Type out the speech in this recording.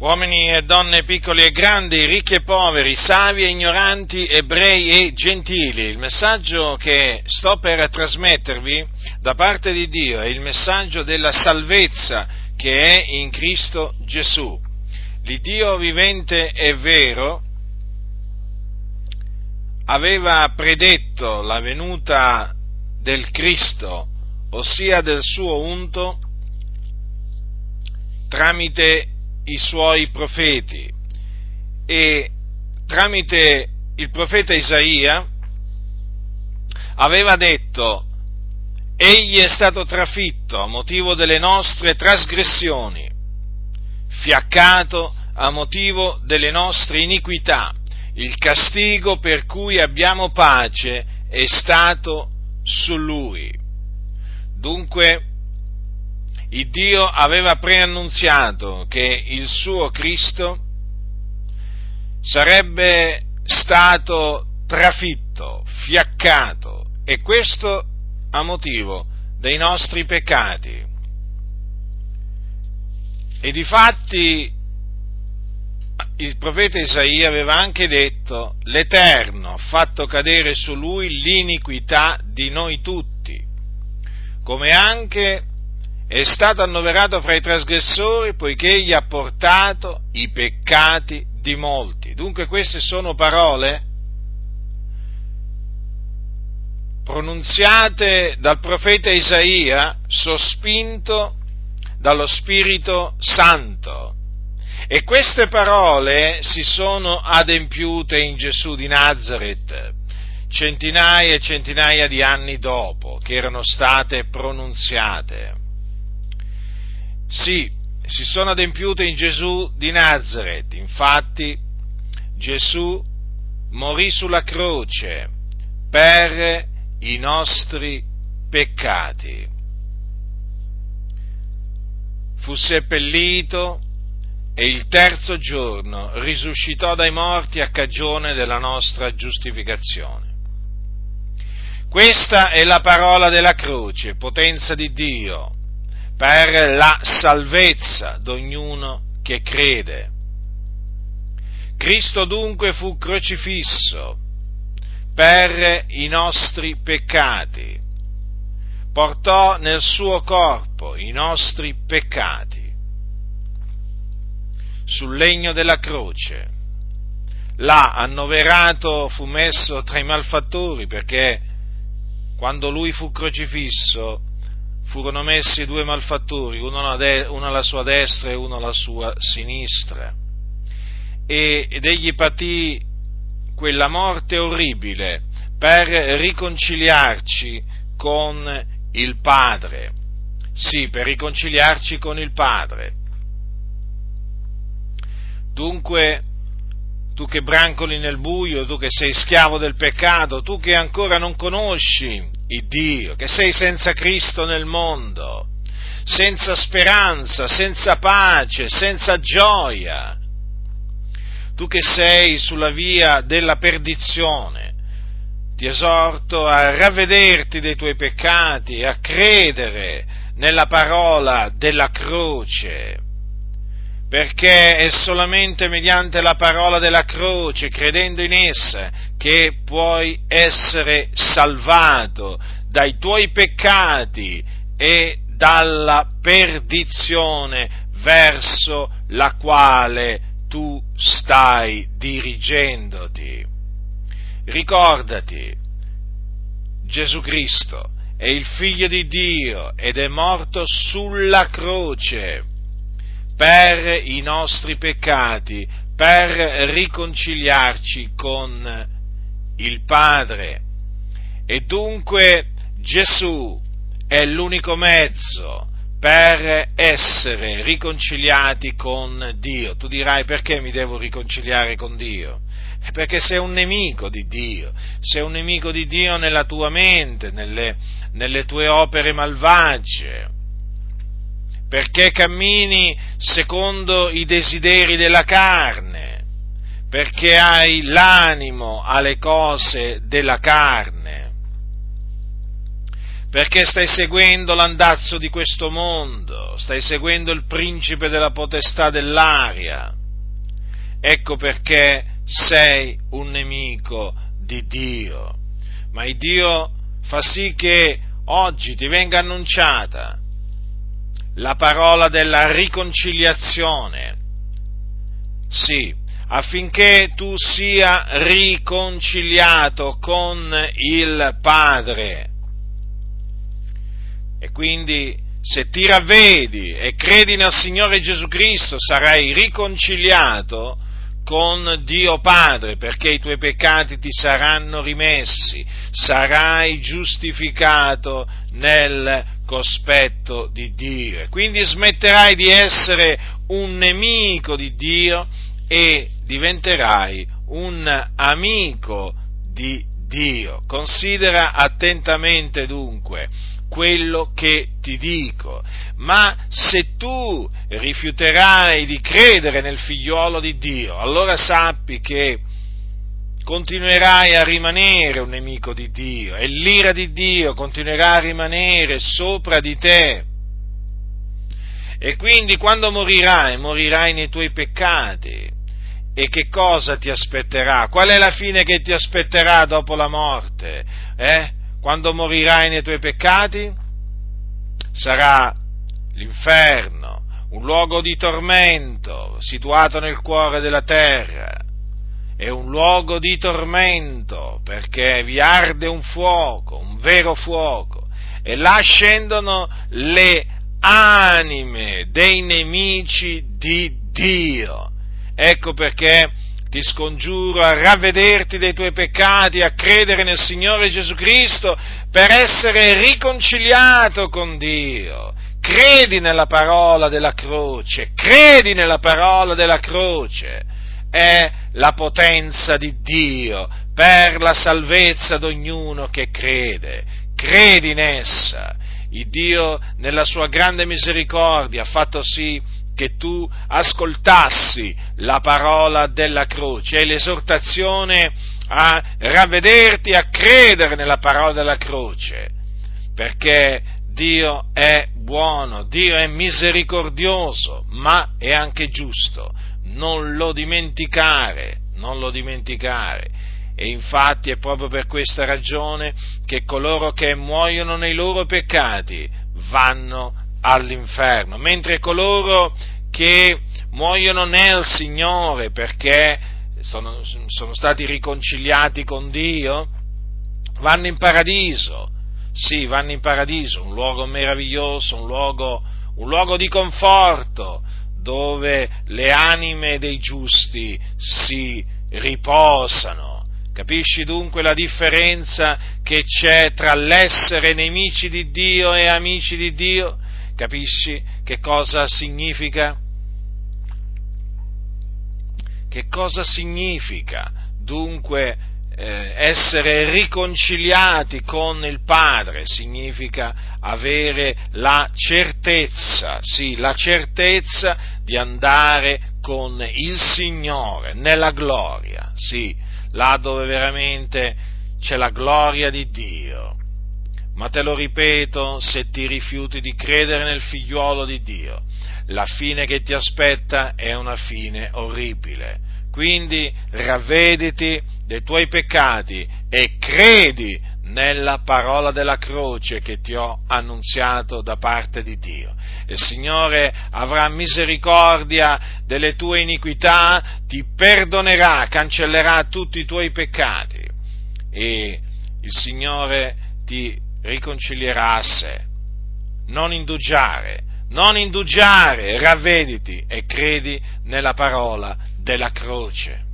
uomini e donne piccoli e grandi, ricchi e poveri, savi e ignoranti, ebrei e gentili. Il messaggio che sto per trasmettervi da parte di Dio è il messaggio della salvezza che è in Cristo Gesù. L'Iddio vivente e vero aveva predetto la venuta del Cristo, ossia del suo unto, tramite i suoi profeti e tramite il profeta Isaia aveva detto egli è stato trafitto a motivo delle nostre trasgressioni, fiaccato a motivo delle nostre iniquità, il castigo per cui abbiamo pace è stato su lui. Dunque, il Dio aveva preannunziato che il suo Cristo sarebbe stato trafitto, fiaccato, e questo a motivo dei nostri peccati. E difatti il profeta Isaia aveva anche detto, l'Eterno ha fatto cadere su lui l'iniquità di noi tutti, come anche è stato annoverato fra i trasgressori poiché egli ha portato i peccati di molti. Dunque queste sono parole pronunziate dal profeta Isaia, sospinto dallo Spirito Santo. E queste parole si sono adempiute in Gesù di Nazareth centinaia e centinaia di anni dopo che erano state pronunziate. Sì, si sono adempiute in Gesù di Nazareth, infatti Gesù morì sulla croce per i nostri peccati. Fu seppellito e il terzo giorno risuscitò dai morti a cagione della nostra giustificazione. Questa è la parola della croce, potenza di Dio, per la salvezza di ognuno che crede. Cristo dunque fu crocifisso per i nostri peccati, portò nel suo corpo i nostri peccati sul legno della croce. Là annoverato fu messo tra i malfattori perché quando lui fu crocifisso furono messi due malfattori, uno alla, sua destra e uno alla sua sinistra. Ed egli patì quella morte orribile per riconciliarci con il Padre. Sì, per riconciliarci con il Padre. Dunque, tu che brancoli nel buio, tu che sei schiavo del peccato, tu che ancora non conosci il Dio, che sei senza Cristo nel mondo, senza speranza, senza pace, senza gioia. Tu che sei sulla via della perdizione, ti esorto a ravvederti dei tuoi peccati a credere nella parola della croce perché è solamente mediante la parola della croce, credendo in essa, che puoi essere salvato dai tuoi peccati e dalla perdizione verso la quale tu stai dirigendoti. Ricordati, Gesù Cristo è il figlio di Dio ed è morto sulla croce per i nostri peccati, per riconciliarci con il Padre. E dunque Gesù è l'unico mezzo per essere riconciliati con Dio. Tu dirai perché mi devo riconciliare con Dio? Perché sei un nemico di Dio, sei un nemico di Dio nella tua mente, nelle, nelle tue opere malvagie perché cammini secondo i desideri della carne, perché hai l'animo alle cose della carne, perché stai seguendo l'andazzo di questo mondo, stai seguendo il principe della potestà dell'aria. Ecco perché sei un nemico di Dio. Ma Dio fa sì che oggi ti venga annunciata la parola della riconciliazione. Sì, affinché tu sia riconciliato con il Padre. E quindi se ti ravvedi e credi nel Signore Gesù Cristo sarai riconciliato con Dio Padre perché i tuoi peccati ti saranno rimessi, sarai giustificato nel cospetto di Dio. Quindi smetterai di essere un nemico di Dio e diventerai un amico di Dio. Considera attentamente dunque quello che ti dico, ma se tu rifiuterai di credere nel figliuolo di Dio, allora sappi che continuerai a rimanere un nemico di Dio e l'ira di Dio continuerà a rimanere sopra di te. E quindi quando morirai, morirai nei tuoi peccati. E che cosa ti aspetterà? Qual è la fine che ti aspetterà dopo la morte? Eh? quando morirai nei tuoi peccati, sarà l'inferno, un luogo di tormento situato nel cuore della terra. È un luogo di tormento perché vi arde un fuoco, un vero fuoco, e là scendono le anime dei nemici di Dio. Ecco perché ti scongiuro a ravvederti dei tuoi peccati, a credere nel Signore Gesù Cristo per essere riconciliato con Dio. Credi nella parola della croce, credi nella parola della croce. È la potenza di Dio per la salvezza di ognuno che crede. Credi in essa. Il Dio, nella sua grande misericordia, ha fatto sì che tu ascoltassi la parola della croce e l'esortazione a ravvederti, a credere nella parola della croce, perché Dio è buono, Dio è misericordioso, ma è anche giusto. Non lo dimenticare, non lo dimenticare. E infatti è proprio per questa ragione che coloro che muoiono nei loro peccati vanno all'inferno, mentre coloro che muoiono nel Signore perché sono, sono stati riconciliati con Dio, vanno in paradiso, sì, vanno in paradiso, un luogo meraviglioso, un luogo, un luogo di conforto, dove le anime dei giusti si riposano. Capisci dunque la differenza che c'è tra l'essere nemici di Dio e amici di Dio? Capisci che cosa significa? Che cosa significa dunque eh, essere riconciliati con il Padre? Significa avere la certezza, sì, la certezza di andare con il Signore nella gloria, sì, là dove veramente c'è la gloria di Dio ma te lo ripeto, se ti rifiuti di credere nel figliuolo di Dio, la fine che ti aspetta è una fine orribile. Quindi ravvediti dei tuoi peccati e credi nella parola della croce che ti ho annunziato da parte di Dio. Il Signore avrà misericordia delle tue iniquità, ti perdonerà, cancellerà tutti i tuoi peccati e il Signore ti riconcilierà a sé. Non indugiare, non indugiare, ravvediti e credi nella parola della croce.